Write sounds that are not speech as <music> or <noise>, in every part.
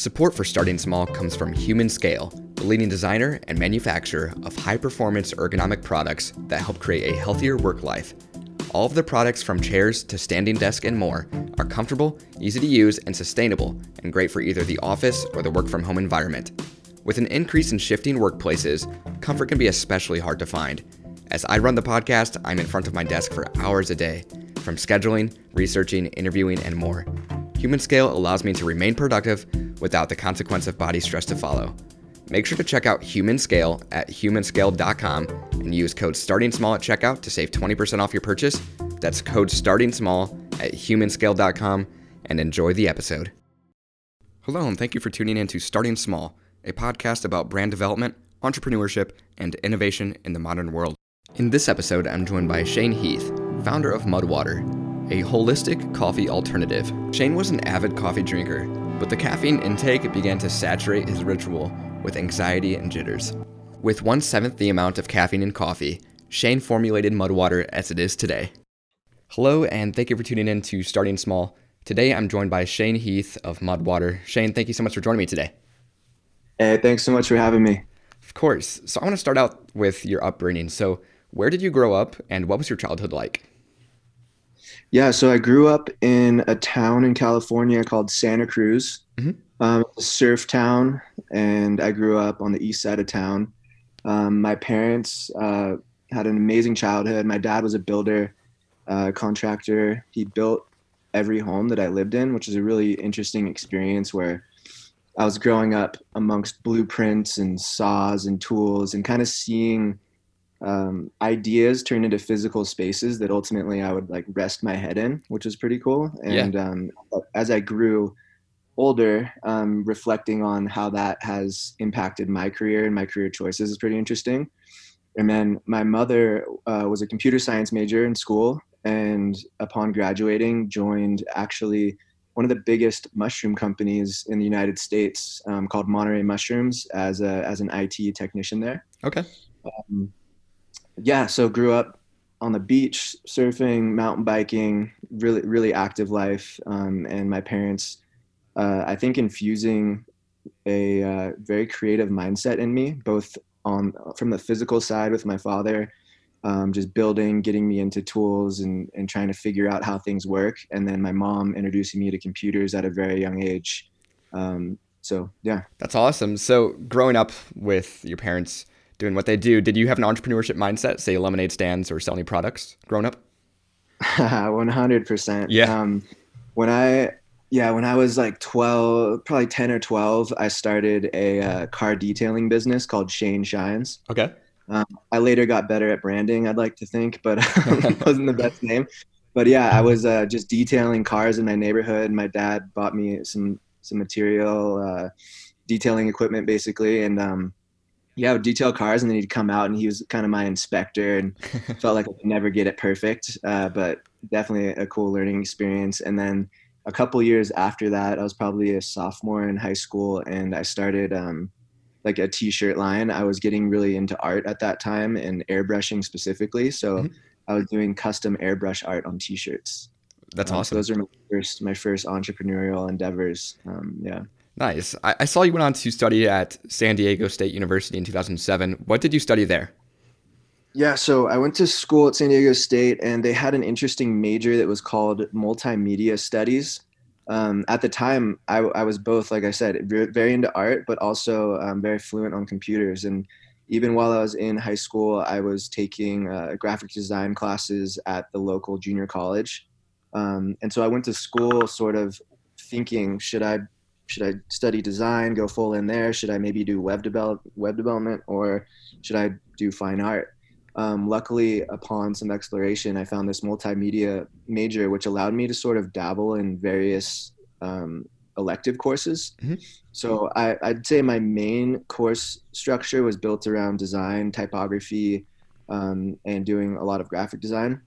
Support for Starting Small comes from Humanscale, the leading designer and manufacturer of high performance ergonomic products that help create a healthier work life. All of the products, from chairs to standing desk and more, are comfortable, easy to use, and sustainable, and great for either the office or the work from home environment. With an increase in shifting workplaces, comfort can be especially hard to find. As I run the podcast, I'm in front of my desk for hours a day, from scheduling, researching, interviewing, and more. Humanscale allows me to remain productive without the consequence of body stress to follow. Make sure to check out Humanscale at humanscale.com and use code Starting Small at checkout to save 20% off your purchase. That's code Starting Small at humanscale.com and enjoy the episode. Hello, and thank you for tuning in to Starting Small, a podcast about brand development, entrepreneurship, and innovation in the modern world. In this episode, I'm joined by Shane Heath, founder of Mudwater, a holistic coffee alternative. Shane was an avid coffee drinker, but the caffeine intake began to saturate his ritual with anxiety and jitters. With one seventh the amount of caffeine in coffee, Shane formulated Mudwater as it is today. Hello, and thank you for tuning in to Starting Small. Today, I'm joined by Shane Heath of Mudwater. Shane, thank you so much for joining me today. Hey, thanks so much for having me. Of course. So, I want to start out with your upbringing. So, where did you grow up, and what was your childhood like? Yeah, so I grew up in a town in California called Santa Cruz, mm-hmm. um, a surf town, and I grew up on the east side of town. Um, my parents uh, had an amazing childhood. My dad was a builder, uh, contractor. He built every home that I lived in, which is a really interesting experience where I was growing up amongst blueprints and saws and tools and kind of seeing um, ideas turned into physical spaces that ultimately I would like rest my head in, which was pretty cool. And yeah. um, as I grew older, um, reflecting on how that has impacted my career and my career choices is pretty interesting. And then my mother uh, was a computer science major in school, and upon graduating, joined actually one of the biggest mushroom companies in the United States um, called Monterey Mushrooms as a as an IT technician there. Okay. Yeah, so grew up on the beach, surfing, mountain biking, really, really active life. Um, and my parents, uh, I think, infusing a uh, very creative mindset in me, both on from the physical side with my father, um, just building, getting me into tools and, and trying to figure out how things work. And then my mom introducing me to computers at a very young age. Um, so, yeah. That's awesome. So, growing up with your parents, doing what they do. Did you have an entrepreneurship mindset, say lemonade stands or selling products growing up? <laughs> 100%. Yeah. Um, when I, yeah, when I was like 12, probably 10 or 12, I started a uh, car detailing business called Shane Shines. Okay. Um, I later got better at branding, I'd like to think, but it <laughs> <laughs> wasn't the best name. But yeah, I was uh, just detailing cars in my neighborhood. My dad bought me some some material, uh, detailing equipment, basically, and um, yeah, I would detail cars, and then he'd come out, and he was kind of my inspector, and <laughs> felt like I could never get it perfect, uh, but definitely a cool learning experience. And then a couple years after that, I was probably a sophomore in high school, and I started um, like a t-shirt line. I was getting really into art at that time and airbrushing specifically, so mm-hmm. I was doing custom airbrush art on t-shirts. That's um, awesome. So those are my first my first entrepreneurial endeavors. Um, yeah. Nice. I, I saw you went on to study at San Diego State University in 2007. What did you study there? Yeah, so I went to school at San Diego State, and they had an interesting major that was called multimedia studies. Um, at the time, I, I, was both, like I said, very into art, but also um, very fluent on computers. And even while I was in high school, I was taking uh, graphic design classes at the local junior college. Um, and so I went to school sort of thinking, should I should I study design, go full in there? Should I maybe do web develop web development, or should I do fine art? Um, luckily, upon some exploration, I found this multimedia major, which allowed me to sort of dabble in various um, elective courses. Mm-hmm. So I, would say my main course structure was built around design, typography, um, and doing a lot of graphic design.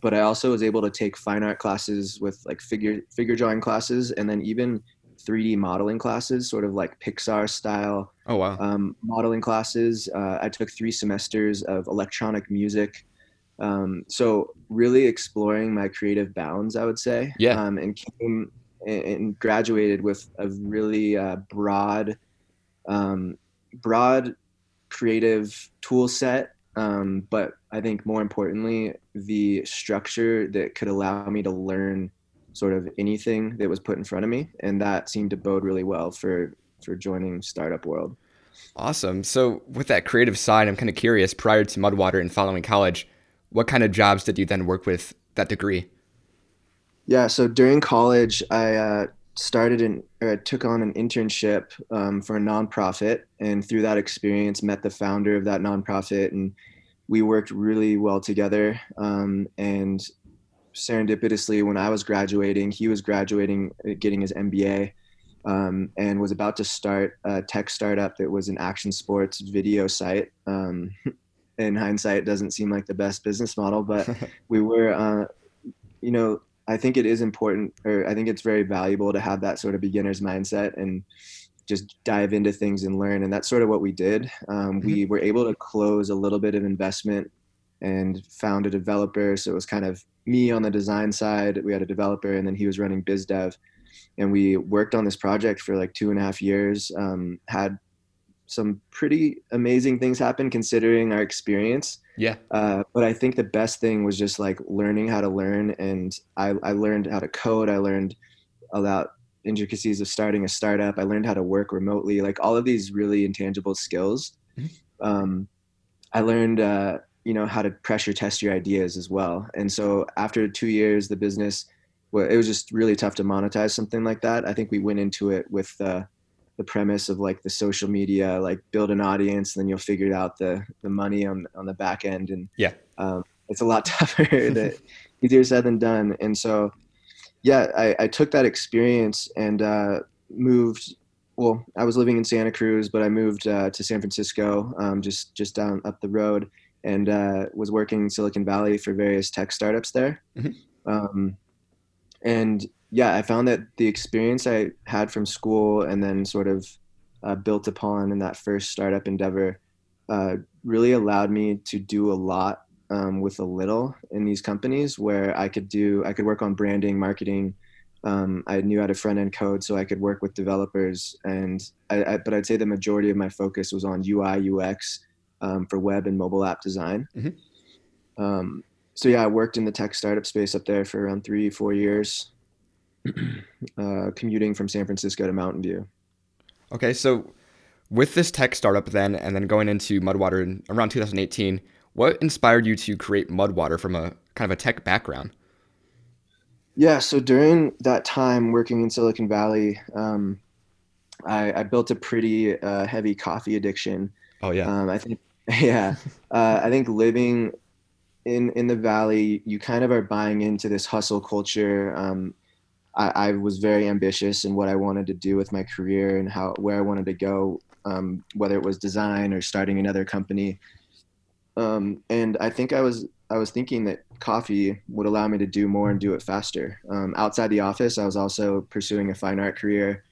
But I also was able to take fine art classes with like figure figure drawing classes, and then even 3D modeling classes, sort of like Pixar style. Oh wow! Um, modeling classes. Uh, I took three semesters of electronic music. Um, so really exploring my creative bounds, I would say. Yeah. Um, and came and, graduated with a really uh, broad, um, broad creative tool set. Um, but I think more importantly, the structure that could allow me to learn sort of anything that was put in front of me, and that seemed to bode really well for for joining startup world. Awesome. So with that creative side, I'm kind of curious. Prior to Mudwater and following college, what kind of jobs did you then work with that degree? Yeah. So during college, I uh, started and or took on an internship um, for a nonprofit, and through that experience, met the founder of that nonprofit, and we worked really well together. Um, and serendipitously, when I was graduating, he was graduating, uh, getting his MBA, um, and was about to start a tech startup that was an action sports video site. Um, <laughs> in hindsight, doesn't seem like the best business model, but <laughs> we were, uh, you know, I think it is important, or I think it's very valuable to have that sort of beginner's mindset and just dive into things and learn. And that's sort of what we did. Um, mm-hmm. We were able to close a little bit of investment and found a developer. So it was kind of me on the design side. We had a developer, and then he was running biz dev. And we worked on this project for like two and a half years. Um, had some pretty amazing things happen considering our experience. Yeah. Uh, but I think the best thing was just like learning how to learn, and I, I learned how to code. I learned about intricacies of starting a startup. I learned how to work remotely, like all of these really intangible skills. Mm-hmm. Um, I learned, uh, you know, how to pressure test your ideas as well. And so after two years, the business, well, it was just really tough to monetize something like that. I think we went into it with uh, the premise of like the social media, like build an audience, and then you'll figure out the the money on on the back end. And yeah, um, it's a lot <laughs> tougher, to, easier said than done. And so, yeah, I, I took that experience and uh, moved. Well, I was living in Santa Cruz, but I moved uh, to San Francisco, um, just just down up the road, and uh, was working in Silicon Valley for various tech startups there. Mm-hmm. Um, and yeah, I found that the experience I had from school and then sort of uh, built upon in that first startup endeavor uh, really allowed me to do a lot um, with a little in these companies where I could do, I could work on branding, marketing. Um, I knew how to front end code, so I could work with developers. And I, I, but I'd say the majority of my focus was on UI, UX um, for web and mobile app design. Mm-hmm. Um, so yeah, I worked in the tech startup space up there for around three, four years. <clears throat> uh, commuting from San Francisco to Mountain View. Okay, so with this tech startup then, and then going into Mudwater in around 2018, what inspired you to create Mudwater from a kind of a tech background? Yeah, so during that time working in Silicon Valley, um, I, I, built a pretty uh, heavy coffee addiction. Oh yeah. Um, I think <laughs> yeah, uh, I think living in in the valley, you kind of are buying into this hustle culture. Um, I, I, was very ambitious in what I wanted to do with my career and how where I wanted to go, um, whether it was design or starting another company. Um, and I think I was I was thinking that coffee would allow me to do more and do it faster. Um, outside the office, I was also pursuing a fine art career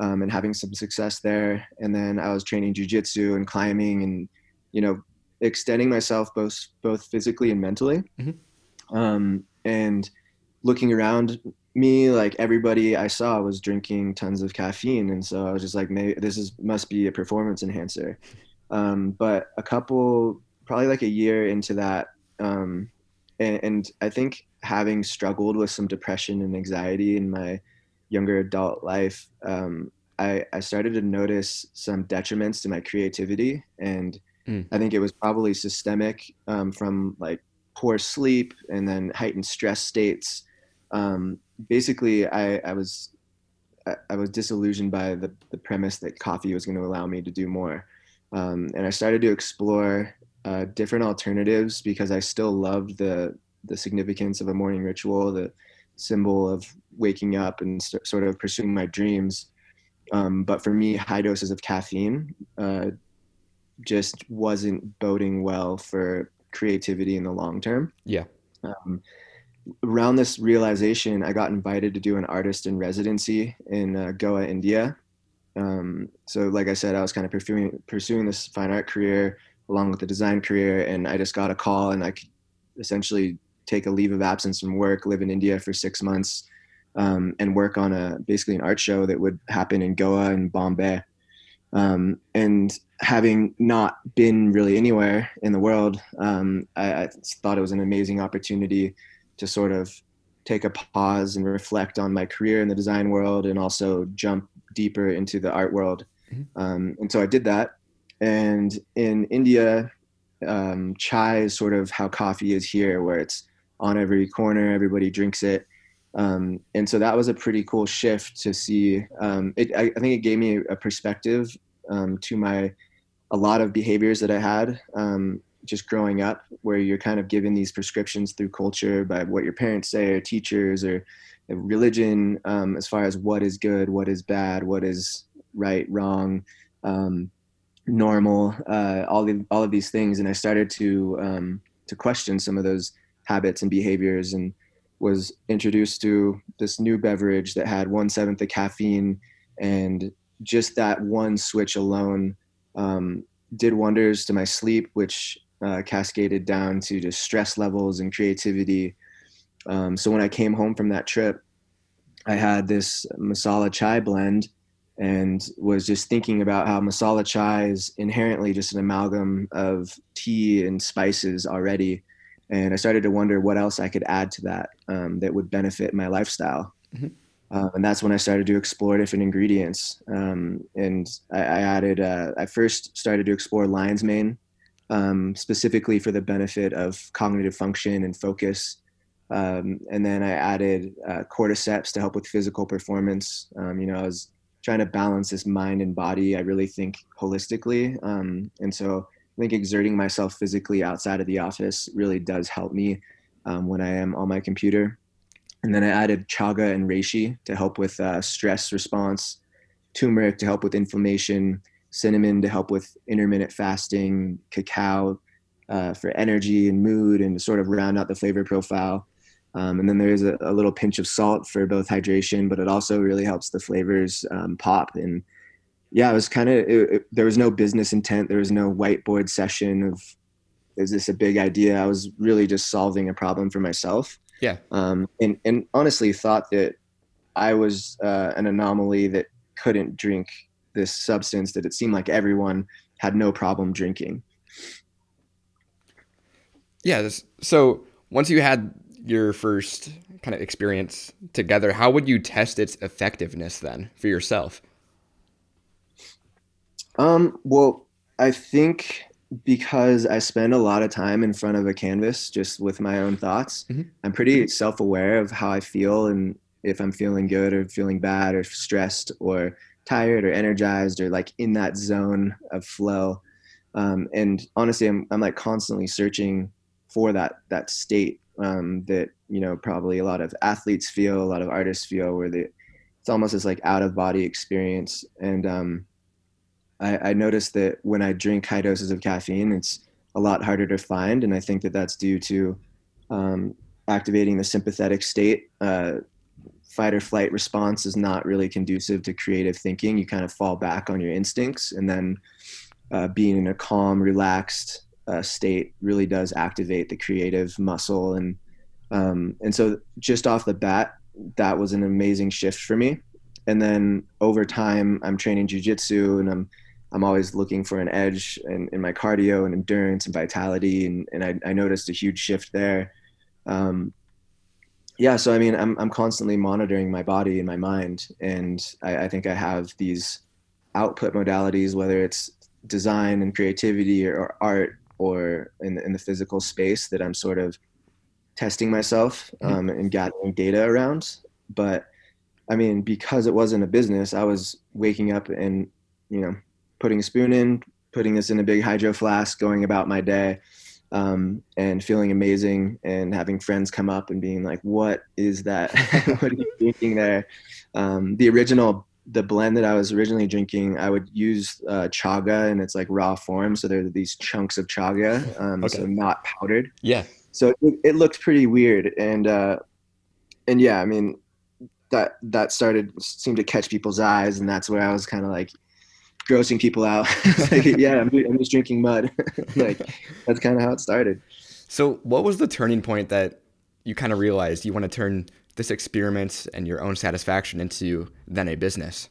um, and having some success there. And then I was training jujitsu and climbing and you know extending myself both both physically and mentally. Mm-hmm. Um, and looking around me like everybody i saw was drinking tons of caffeine and so i was just like maybe this is must be a performance enhancer um, but a couple probably like a year into that um, and, and, i think having struggled with some depression and anxiety in my younger adult life um, I, I started to notice some detriments to my creativity and mm. i think it was probably systemic um, from like poor sleep and then heightened stress states um, basically I, I was I, was disillusioned by the, the premise that coffee was going to allow me to do more. Um, and I started to explore uh, different alternatives because I still loved the the significance of a morning ritual, the symbol of waking up and st- sort of pursuing my dreams. Um, but for me, high doses of caffeine uh, just wasn't boding well for creativity in the long term. Yeah. Um, around this realization, I got invited to do an artist in residency in uh, Goa, India. Um, so, like I said, I was kind of pursuing pursuing this fine art career along with the design career, and I just got a call, and I could essentially take a leave of absence from work, live in India for six months, um, and work on a basically an art show that would happen in Goa and Bombay. Um, and having not been really anywhere in the world, um, I, I, thought it was an amazing opportunity to sort of take a pause and reflect on my career in the design world and also jump deeper into the art world. Mm-hmm. Um, and so I did that. And in India, um, chai is sort of how coffee is here, where it's on every corner, everybody drinks it. Um, and so that was a pretty cool shift to see. Um, it, I, I, think it gave me a perspective um, to my a lot of behaviors that I had um, just growing up, where you're kind of given these prescriptions through culture by what your parents say or teachers or religion, um, as far as what is good, what is bad, what is right, wrong, um, normal, uh, all of all of these things, and I started to to question some of those habits and behaviors and was introduced to this new beverage that had one seventh of caffeine, and just that one switch alone um, did wonders to my sleep, which uh, cascaded down to just stress levels and creativity. Um, so when I came home from that trip, I had this masala chai blend and was just thinking about how masala chai is inherently just an amalgam of tea and spices already and I started to wonder what else I could add to that um, that would benefit my lifestyle. Mm-hmm. Uh, and that's when I started to explore different ingredients. Um, and I, I added, uh, I first started to explore lion's mane, um, specifically for the benefit of cognitive function and focus. Um, and then I added uh, cordyceps to help with physical performance. Um, you know, I was trying to balance this mind and body. I really think holistically. Um, and so I think exerting myself physically outside of the office really does help me um, when I am on my computer. And then I added chaga and reishi to help with uh, stress response, turmeric to help with inflammation, cinnamon to help with intermittent fasting, cacao uh, for energy and mood and to sort of round out the flavor profile. Um, and then there's a, a, little pinch of salt for both hydration, but it also really helps the flavors um, pop and yeah, it was kind of there was no business intent. There was no whiteboard session of is this a big idea? I was really just solving a problem for myself. Yeah. Um, and and honestly thought that I was uh, an anomaly that couldn't drink this substance that it seemed like everyone had no problem drinking. Yeah. This, so once you had your first kind of experience together, how would you test its effectiveness then for yourself? Um, well, I think because I spend a lot of time in front of a canvas just with my own thoughts, mm-hmm. I'm pretty self aware of how I feel and if I'm feeling good or feeling bad or stressed or tired or energized or like in that zone of flow. Um, and honestly, I'm, I'm like constantly searching for that, that state um, that, you know, probably a lot of athletes feel, a lot of artists feel where they, it's almost this like out of body experience. And, um, I, I noticed that when I drink high doses of caffeine, it's a lot harder to find, and I think that that's due to um, activating the sympathetic state. Uh, fight or flight response is not really conducive to creative thinking. You kind of fall back on your instincts, and then uh, being in a calm, relaxed uh, state really does activate the creative muscle. And um, and so just off the bat, that was an amazing shift for me. And then over time, I'm training jujitsu, and I'm I'm always looking for an edge in, in my cardio and endurance and vitality. And, and I, I noticed a huge shift there. Um, yeah, so I mean, I'm, I'm constantly monitoring my body and my mind. And I, I think I have these output modalities, whether it's design and creativity or, or art or in, in the physical space that I'm sort of testing myself mm-hmm. um, and gathering data around. But I mean, because it wasn't a business, I was waking up and, you know, putting a spoon in, putting this in a big hydro flask, going about my day, um, and feeling amazing, and having friends come up and being like, "What is that? <laughs> what are you <laughs> drinking there?" Um, the original, the blend that I was originally drinking, I would use uh, chaga and its like raw form, so there are these chunks of chaga, um, okay. so not powdered. Yeah. So it, it looked pretty weird, and uh, and yeah, I mean, that that started seemed to catch people's eyes, and that's where I was kind of like grossing people out. <laughs> like, <laughs> yeah, I'm, I'm, just drinking mud. <laughs> like that's kind of how it started. So, what was the turning point that you kind of realized you want to turn this experiment and your own satisfaction into then a business?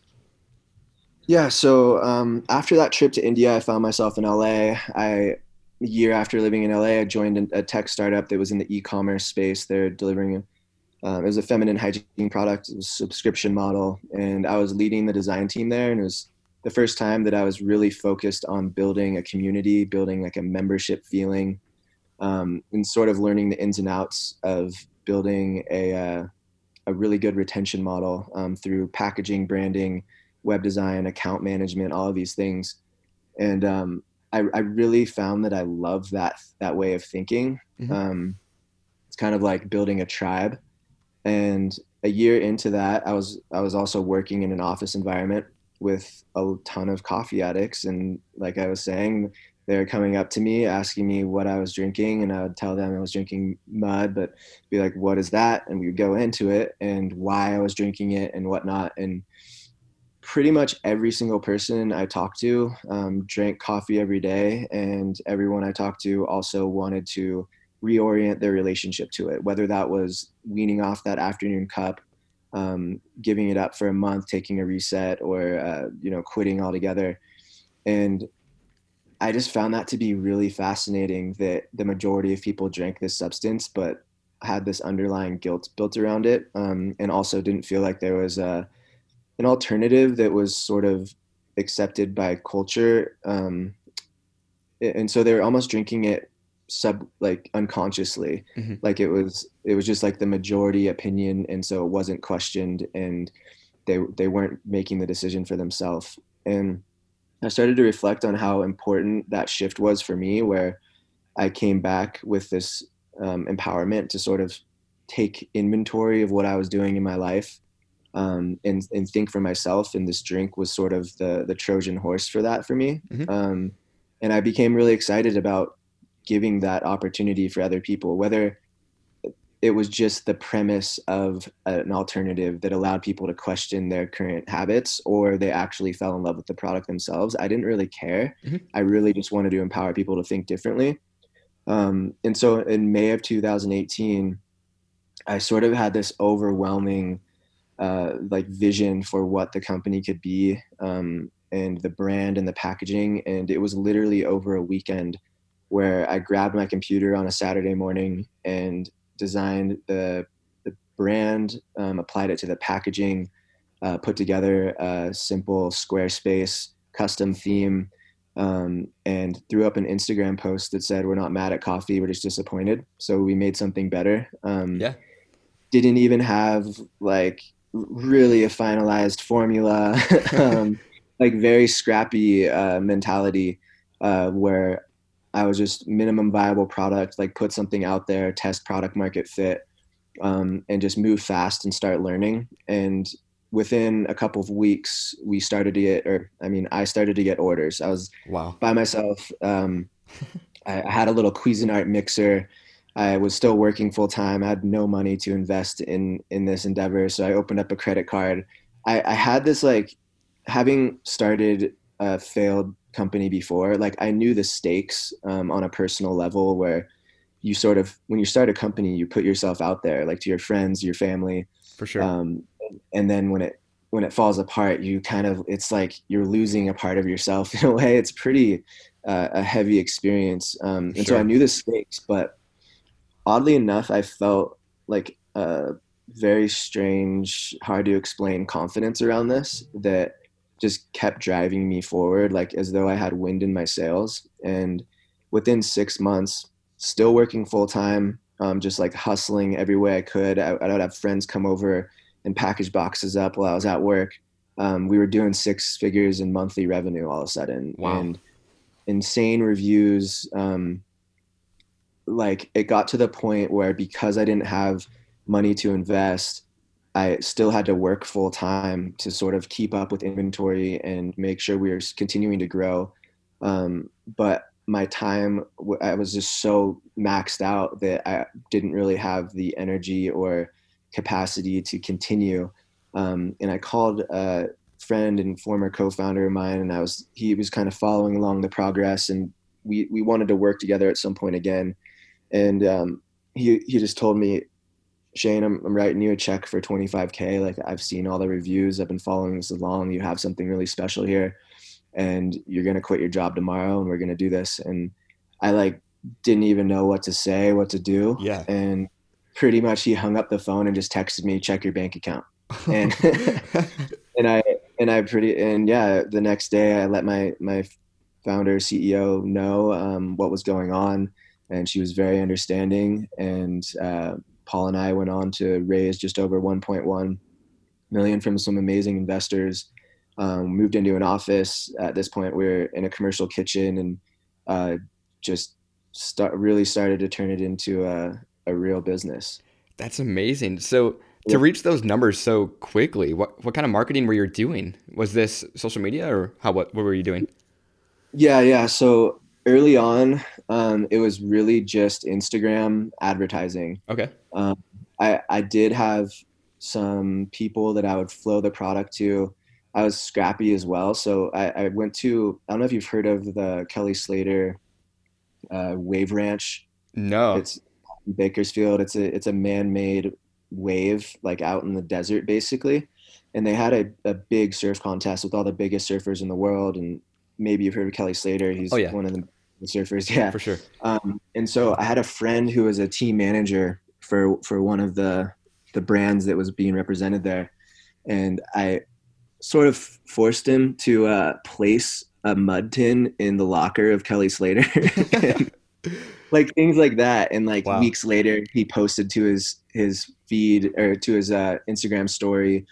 Yeah, so um, after that trip to India, I found myself in LA. I a year after living in LA, I joined a tech startup that was in the e-commerce space. They're delivering um, it was a feminine hygiene product. It was a subscription model, and I was leading the design team there. And it was the first time that I was really focused on building a community, building like a membership feeling, um, and sort of learning the ins and outs of building a uh, a really good retention model um, through packaging, branding, web design, account management, all of these things. And um, I, I, really found that I love that that way of thinking. Mm-hmm. Um, it's kind of like building a tribe and a year into that i was i was also working in an office environment with a ton of coffee addicts. And like i was saying they're coming up to me asking me what i was drinking and i would tell them i was drinking mud but be like what is that? And we would go into it and why i was drinking it and whatnot. And pretty much every single person i talked to um, drank coffee every day. And everyone i talked to also wanted to reorient their relationship to it, whether that was weaning off that afternoon cup, um, giving it up for a month, taking a reset, or uh, you know quitting altogether. And I just found that to be really fascinating that the majority of people drank this substance, but had this underlying guilt built around it, um, and also didn't feel like there was a, an alternative that was sort of accepted by culture. Um, and so they were almost drinking it sub like unconsciously mm-hmm. like it was it was just like the majority opinion and so it wasn't questioned and they they weren't making the decision for themselves and i started to reflect on how important that shift was for me where i came back with this um, empowerment to sort of take inventory of what i was doing in my life um, and and think for myself and this drink was sort of the the trojan horse for that for me mm-hmm. um, and i became really excited about giving that opportunity for other people, whether it was just the premise of an alternative that allowed people to question their current habits or they actually fell in love with the product themselves. I didn't really care. Mm-hmm. I really just wanted to empower people to think differently. Um, and so in May of 2018, I sort of had this overwhelming uh, like vision for what the company could be um, and the brand and the packaging. And it was literally over a weekend where I grabbed my computer on a Saturday morning and designed the, the brand, um, applied it to the packaging, uh, put together a simple Squarespace custom theme, um, and threw up an Instagram post that said, We're not mad at coffee, we're just disappointed. So we made something better. Um, yeah. Didn't even have like really a finalized formula, <laughs> um, <laughs> like very scrappy uh, mentality uh, where I was just minimum viable product, like put something out there, test product market fit, um, and just move fast and start learning. And within a couple of weeks, we started to get, or I mean, I started to get orders. I was wow by myself. Um, <laughs> I, I had a little Cuisinart mixer. I was still working full time. I had no money to invest in in this endeavor, so I opened up a credit card. I, I had this like having started a failed company before, like I knew the stakes um, on a personal level where you sort of when you start a company, you put yourself out there, like to your friends, your family, for sure. Um, and then when it when it falls apart, you kind of it's like you're losing a part of yourself <laughs> in a way. It's pretty uh, a heavy experience, um, and sure. so I knew the stakes. But oddly enough, I felt like a very strange, hard to explain confidence around this that just kept driving me forward, like as though I had wind in my sails. And within six months, still working full time, um, just like hustling every way I could. I, I, would have friends come over and package boxes up while I was at work. Um, we were doing six figures in monthly revenue all of a sudden, wow. and insane reviews. Um, like it got to the point where because I didn't have money to invest, I still had to work full time to sort of keep up with inventory and make sure we were continuing to grow. Um, but my time, I was just so maxed out that I didn't really have the energy or capacity to continue. Um, and I called a friend and former co-founder of mine, and I was he was kind of following along the progress, and we we wanted to work together at some point again. And um, he he just told me Shane, I'm, I'm writing you a check for 25K. Like, I've seen all the reviews, I've been following this along. You have something really special here, and you're going to quit your job tomorrow, and we're going to do this. And I like didn't even know what to say, what to do. Yeah. And pretty much he hung up the phone and just texted me, check your bank account. And, <laughs> and I, and I pretty, and yeah, the next day I let my, my founder CEO know um, what was going on and she was very understanding. And uh, Paul and I went on to raise just over 1.1 million from some amazing investors. Um, moved into an office. At this point, we are in a commercial kitchen and uh, just start really started to turn it into a, a real business. That's amazing. So to reach those numbers so quickly, what what kind of marketing were you doing? Was this social media or how what what were you doing? Yeah, yeah. So early on, um, it was really just Instagram advertising. Okay. Um, I I did have some people that I would flow the product to. I was scrappy as well, so I, I went to. I don't know if you've heard of the Kelly Slater uh, Wave Ranch. No. It's in Bakersfield. It's a it's a man-made wave like out in the desert basically, and they had a, a big surf contest with all the biggest surfers in the world. And maybe you've heard of Kelly Slater. He's oh, yeah. one of the surfers. <laughs> Yeah, for sure. Um, and so I had a friend who was a team manager for for one of the the brands that was being represented there, and I sort of forced him to uh, place a mud tin in the locker of Kelly Slater. <laughs> and, like things like that. And like wow. weeks later, he posted to his his feed or to his uh, Instagram story.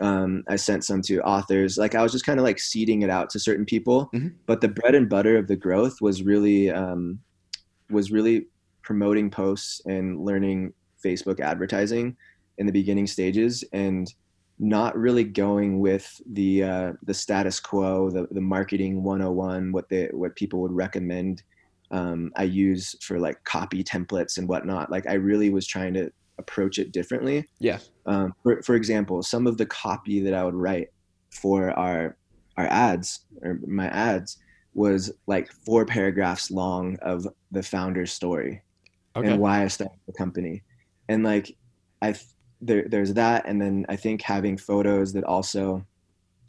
Um, I sent some to authors. Like I was just kind of like seeding it out to certain people. Mm-hmm. But the bread and butter of the growth was really um, was really promoting posts and learning Facebook advertising in the beginning stages and not really going with the uh, the status quo, the, the marketing 101, what they what people would recommend um, I use for like copy templates and whatnot. Like I really was trying to approach it differently. Yeah. Um, for for example, some of the copy that I would write for our our ads or my ads was like four paragraphs long of the founder's story okay. and why I started the company, and like I there there's that, and then I think having photos that also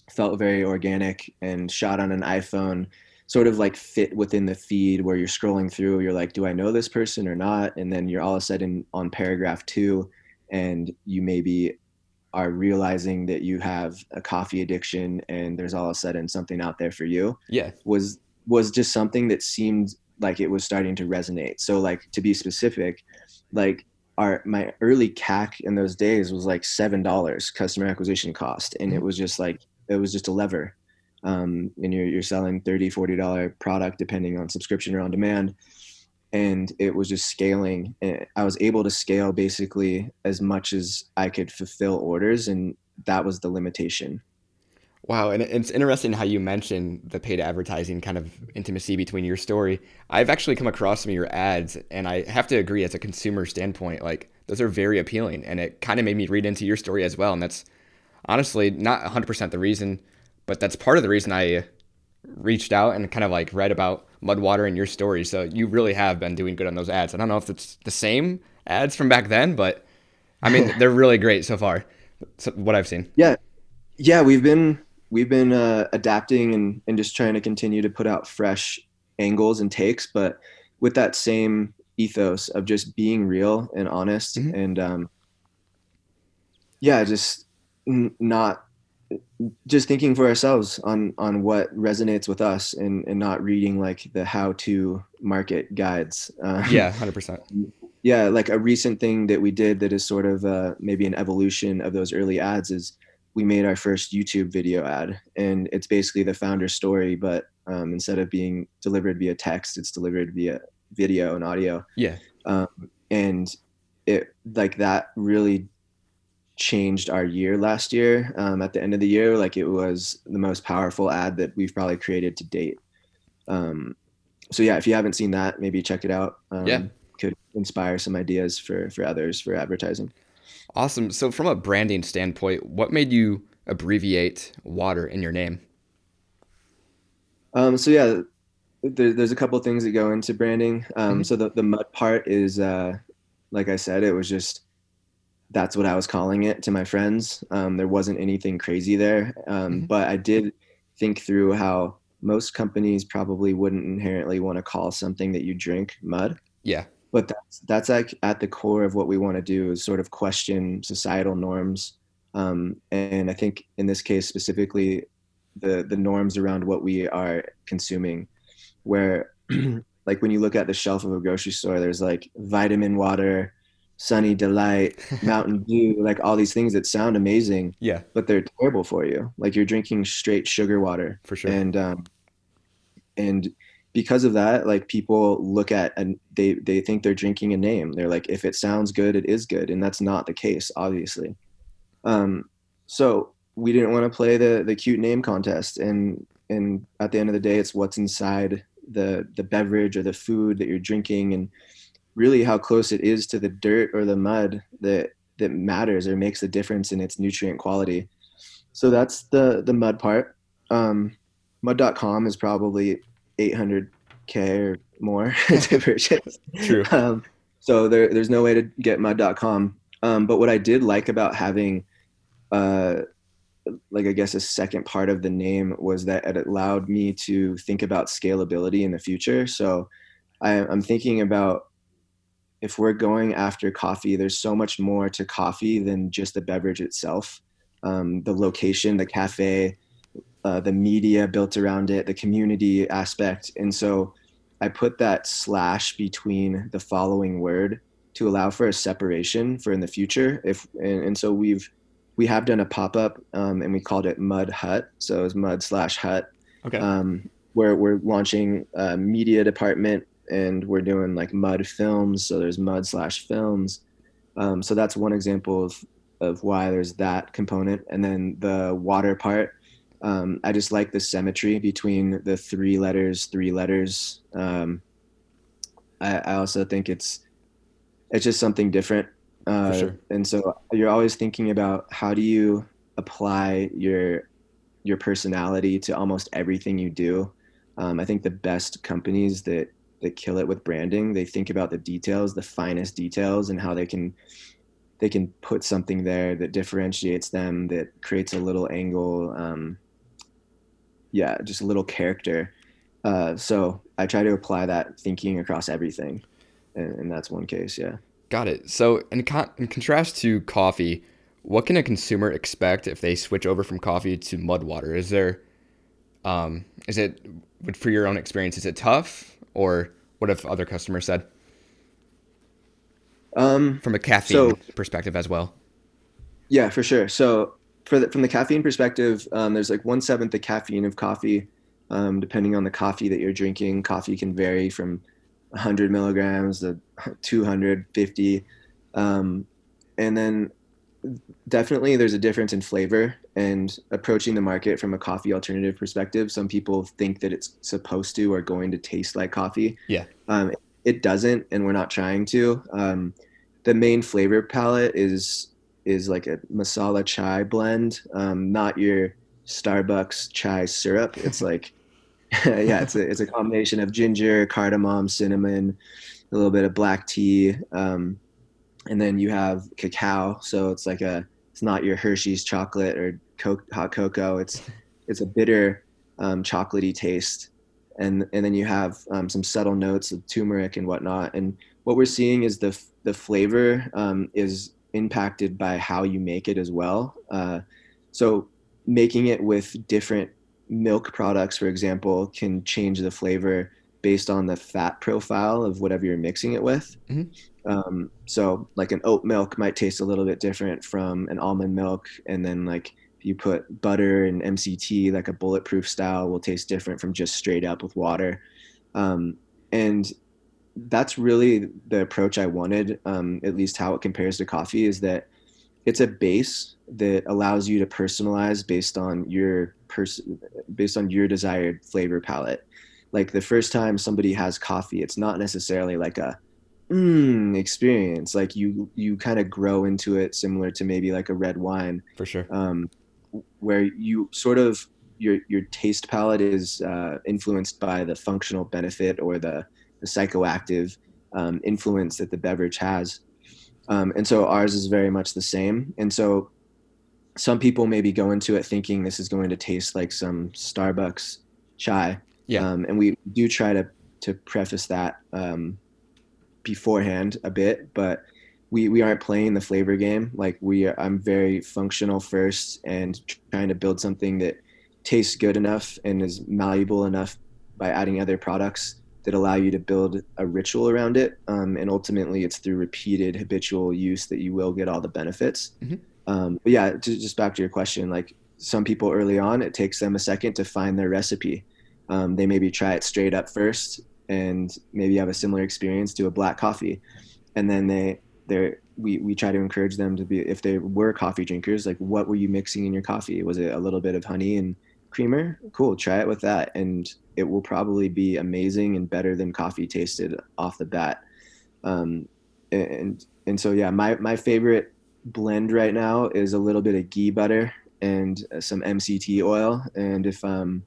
felt very organic and shot on an iPhone sort of like fit within the feed where you're scrolling through you're like do i know this person or not? And then you're all of a sudden on paragraph two and you maybe are realizing that you have a coffee addiction and there's all of a sudden something out there for you. Yeah. Was was just something that seemed like it was starting to resonate. So like to be specific like our my early cac in those days was like seven dollars customer acquisition cost and it mm-hmm. was just like it was just a lever um, and you're, you're selling 30 40 dollar product depending on subscription or on demand. And it was just scaling. And i was able to scale basically as much as i could fulfill orders and that was the limitation. Wow, and it's interesting how you mentioned the paid advertising kind of intimacy between your story. I've actually come across some of your ads, and I have to agree, as a consumer standpoint, like those are very appealing, and it kind of made me read into your story as well. And that's honestly not 100% the reason but that's part of the reason I reached out and kind of like read about Mudwater and your story. So you really have been doing good on those ads. I don't know if it's the same ads from back then, but I mean <laughs> they're really great so far. So what I've seen. Yeah, yeah, we've been we've been uh, adapting and and just trying to continue to put out fresh angles and takes, but with that same ethos of just being real and honest mm-hmm. and um, yeah, just n- not just thinking for ourselves on on what resonates with us and and not reading like the how to market guides. Uh, yeah 100% yeah like a recent thing that we did that is sort of uh, maybe an evolution of those early ads is we made our first youtube video ad and it's basically the founder story but um, instead of being delivered via text it's delivered via video and audio. Yeah. Um, and it like that really changed our year last year. Um, at the end of the year, like it was the most powerful ad that we've probably created to date. Um, so yeah, if you haven't seen that, maybe check it out. Um, yeah, could inspire some ideas for for others for advertising. Awesome. So from a branding standpoint, what made you abbreviate water in your name? Um, so yeah, there, there's a couple things that go into branding. Um, mm-hmm. So the the mud part is, uh, like I said, it was just that's what I was calling it to my friends. Um, there wasn't anything crazy there, um, mm-hmm. but I did think through how most companies probably wouldn't inherently want to call something that you drink mud. Yeah. But that's that's like at the core of what we want to do is sort of question societal norms, um, and I think in this case specifically, the the norms around what we are consuming, where <clears throat> like when you look at the shelf of a grocery store, there's like vitamin water, sunny delight, <laughs> Mountain Dew, like all these things that sound amazing. Yeah. But they're terrible for you. Like you're drinking straight sugar water. For sure. And um and because of that, like people look at and they they think they're drinking a name. They're like, if it sounds good, it is good. And that's not the case, obviously. Um so we didn't want to play the the cute name contest and and at the end of the day it's what's inside the the beverage or the food that you're drinking and really how close it is to the dirt or the mud that that matters or makes a difference in its nutrient quality. So that's the the mud part. Um, mud.com is probably 800k or more <laughs> to purchase. True. Um, so there, there's no way to get mud.com. Um, but what I did like about having, uh, like I guess a second part of the name was that it allowed me to think about scalability in the future. So I, I'm thinking about if we're going after coffee, there's so much more to coffee than just the beverage itself. Um, the location, the cafe, uh, the media built around it, the community aspect. And so I put that slash between the following word to allow for a separation for in the future. If and, and so we've we have done a pop up um, and we called it Mud Hut. So it's Mud slash Hut. Okay. Um, where we're launching a media department and we're doing like mud films so there's mud slash films. Um, so that's one example of of why there's that component. And then the water part um, i just like the symmetry between the three letters three letters. Um, I, I, also think it's it's just something different. Uh, sure. and so you're always thinking about how do you apply your your personality to almost everything you do. Um, i think the best companies that that kill it with branding. They think about the details, the finest details, and how they can they can put something there that differentiates them, that creates a little angle. Um, yeah, just a little character. Uh, so I try to apply that thinking across everything, and, and that's one case. Yeah. Got it. So in, con- in contrast to coffee, what can a consumer expect if they switch over from coffee to mud water? Is there, um, is it, for your own experience, is it tough? Or what have other customers said? Um, from a caffeine so, perspective as well. Yeah, for sure. So for the, from the caffeine perspective, um, there's like one seventh the caffeine of coffee. Um, depending on the coffee that you're drinking, coffee can vary from 100 milligrams to 250. Um, and then definitely there's a difference in flavor and approaching the market from a coffee alternative perspective. Some people think that it's supposed to or going to taste like coffee. Yeah. Um, it doesn't, and we're not trying to. Um, the main flavor palate is is like a masala chai blend, um, not your Starbucks chai syrup. It's <laughs> like, <laughs> yeah, it's a it's a combination of ginger, cardamom, cinnamon, a little bit of black tea. Um, and then you have cacao. So it's like a it's not your Hershey's chocolate or co- hot cocoa. It's it's a bitter, um, chocolatey taste, and and then you have um, some subtle notes of turmeric and whatnot. And what we're seeing is the the flavor um, is impacted by how you make it as well. Uh, so making it with different milk products, for example, can change the flavor based on the fat profile of whatever you're mixing it with. Mm-hmm. Um, so, like an oat milk might taste a little bit different from an almond milk, and then like you put butter and MCT, like a bulletproof style, will taste different from just straight up with water. Um, and that's really the approach I wanted. Um, at least how it compares to coffee is that it's a base that allows you to personalize based on your person, based on your desired flavor palate like the first time somebody has coffee it's not necessarily like a mm, experience like you you kind of grow into it similar to maybe like a red wine for sure um, where you sort of your your taste palate is uh, influenced by the functional benefit or the, the psychoactive um, influence that the beverage has Um, and so ours is very much the same. And so some people maybe go into it thinking this is going to taste like some Starbucks chai. Yeah. Um, and we do try to to preface that um, beforehand a bit, but we we aren't playing the flavor game. Like we, are, I'm very functional first, and trying to build something that tastes good enough and is malleable enough by adding other products that allow you to build a ritual around it. Um, and ultimately, it's through repeated habitual use that you will get all the benefits. Mm-hmm. Um, but yeah, to, just back to your question, like some people early on, it takes them a second to find their recipe. Um, they maybe try it straight up first and maybe have a similar experience to a black coffee. And then they, they we, we try to encourage them to be, if they were coffee drinkers, like what were you mixing in your coffee? Was it a little bit of honey and creamer? Cool. Try it with that. And it will probably be amazing and better than coffee tasted off the bat. Um, and, and so, yeah, my, my favorite blend right now is a little bit of ghee butter and some MCT oil. And if I'm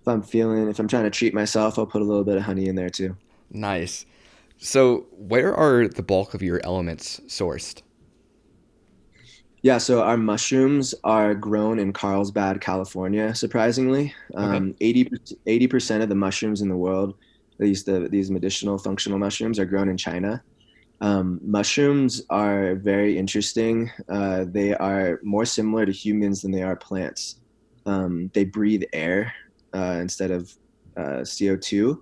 if I'm feeling if I'm trying to treat myself, I'll put a little bit of honey in there too. Nice. So, where are the bulk of your elements sourced? Yeah, so our mushrooms are grown in Carlsbad, California. Surprisingly, um, 80 percent of the mushrooms in the world, these the these medicinal functional mushrooms, are grown in China. Um, mushrooms are very interesting. Uh, they are more similar to humans than they are plants. Um, they breathe air uh, instead of uh, CO2,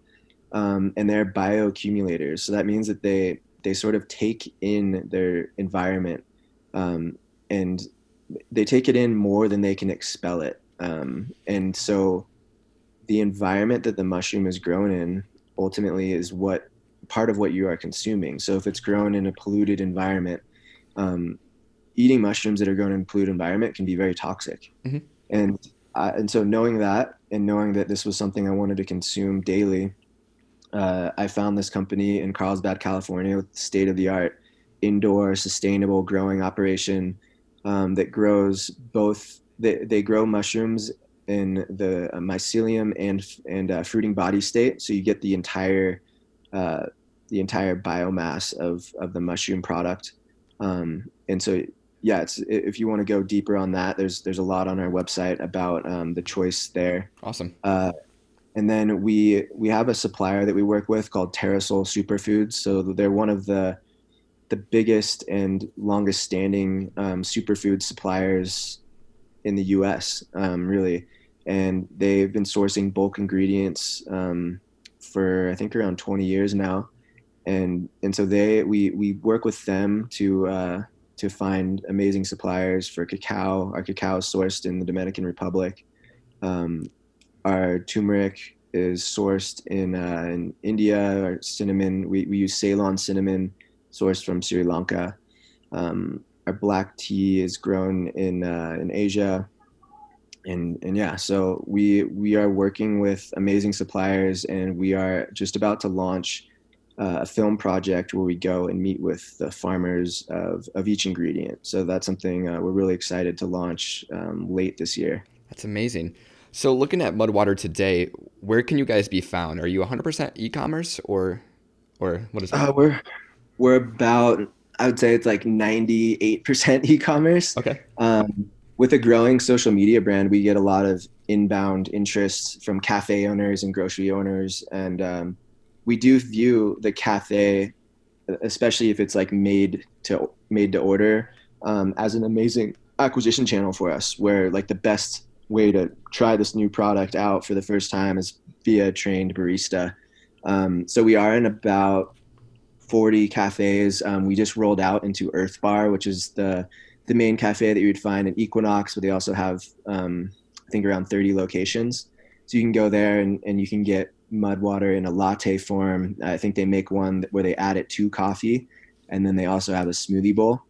um, and they're bioaccumulators. So that means that they they sort of take in their environment, um, and they take it in more than they can expel it. Um, and so, the environment that the mushroom is grown in ultimately is what part of what you are consuming. So if it's grown in a polluted environment, um, eating mushrooms that are grown in a polluted environment can be very toxic. Mm-hmm. And uh, and so knowing that and knowing that this was something I wanted to consume daily, uh, I found this company in Carlsbad, California, with state of the art indoor sustainable growing operation um, that grows both. They, they grow mushrooms in the mycelium and and uh, fruiting body state, so you get the entire uh, the entire biomass of of the mushroom product. Um, and so, yeah, it's if you want to go deeper on that, there's there's a lot on our website about um, the choice there. Awesome. Uh, and then we we have a supplier that we work with called Terrasoul Superfoods. So they're one of the the biggest and longest standing um, superfood suppliers in the U.S. Um, really, and they've been sourcing bulk ingredients um, for I think around 20 years now, and and so they we we work with them to uh, to find amazing suppliers for cacao. Our cacao is sourced in the Dominican Republic. Um, our turmeric is sourced in uh, in India. Our cinnamon we we use Ceylon cinnamon, sourced from Sri Lanka. Um, our black tea is grown in uh, in Asia and and yeah so we we are working with amazing suppliers and we are just about to launch uh, a film project where we go and meet with the farmers of, of each ingredient. So that's something uh, we're really excited to launch um, late this year. That's amazing. So looking at mudwater today where can you guys be found? Are you 100% e-commerce or or what is that uh, we're we're about i would say it's like 98% <laughs> e-commerce. Okay. Um, with a growing social media brand, we get a lot of inbound interest from cafe owners and grocery owners, and um, we do view the cafe, especially if it's like made to made to order, um, as an amazing acquisition channel for us. Where like the best way to try this new product out for the first time is via trained barista. Um, so we are in about 40 cafes. Um, we just rolled out into Earth Bar, which is the the main cafe that you would find in Equinox, but they also have, um, I think, around 30 locations. So you can go there and, and you can get mud water in a latte form. I think they make one where they add it to coffee, and then they also have a smoothie bowl.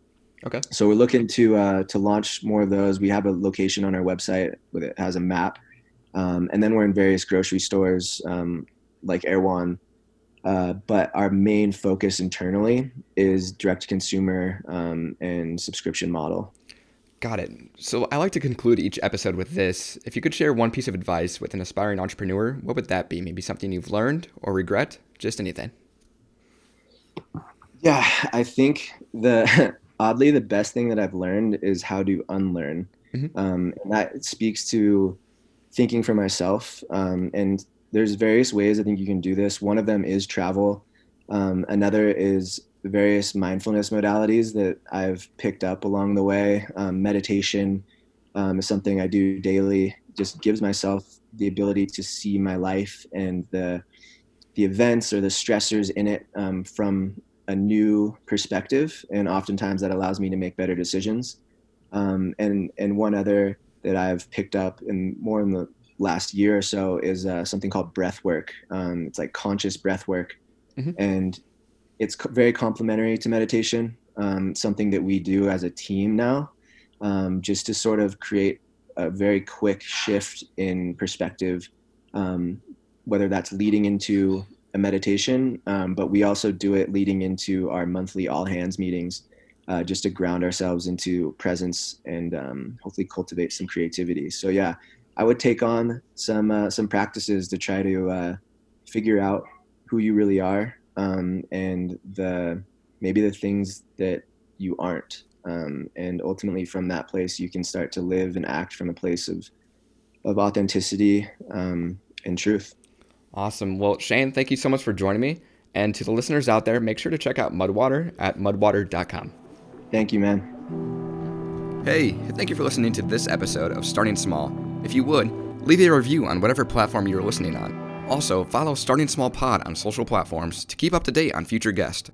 Okay. So we're looking to uh, to launch more of those. We have a location on our website with it has a map, um, and then we're in various grocery stores um, like Erewhon uh, but our main focus internally is direct to consumer um, and subscription model. Got it. So I like to conclude each episode with this. If you could share one piece of advice with an aspiring entrepreneur, what would that be? Maybe something you've learned or regret? Just anything. Yeah, I think the <laughs> oddly the best thing that I've learned is how to unlearn. Mm-hmm. Um, and that speaks to thinking for myself. Um, and there's various ways I think you can do this. One of them is travel. Um, another is various mindfulness modalities that I've picked up along the way. Um, meditation um, is something I do daily. Just gives myself the ability to see my life and the the events or the stressors in it um, from a new perspective, and oftentimes that allows me to make better decisions. Um, and and one other that I've picked up in more in the last year or so is uh, something called breath work. Um, it's like conscious breath work, mm-hmm. and it's very complementary to meditation. Um, something that we do as a team now, um, just to sort of create a very quick shift in perspective, um, whether that's leading into a meditation, um, but we also do it leading into our monthly all hands meetings, uh, just to ground ourselves into presence and um, hopefully cultivate some creativity. So yeah, I would take on some uh, some practices to try to uh, figure out who you really are um, and the maybe the things that you aren't. Um, and ultimately, from that place, you can start to live and act from a place of of authenticity um, and truth. Awesome. Well, Shane, thank you so much for joining me. And to the listeners out there, make sure to check out Mudwater at mudwater.com. Thank you, man. Hey, thank you for listening to this episode of Starting Small. If you would, leave a review on whatever platform you're listening on. Also, follow Starting Small Pod on social platforms to keep up to date on future guests.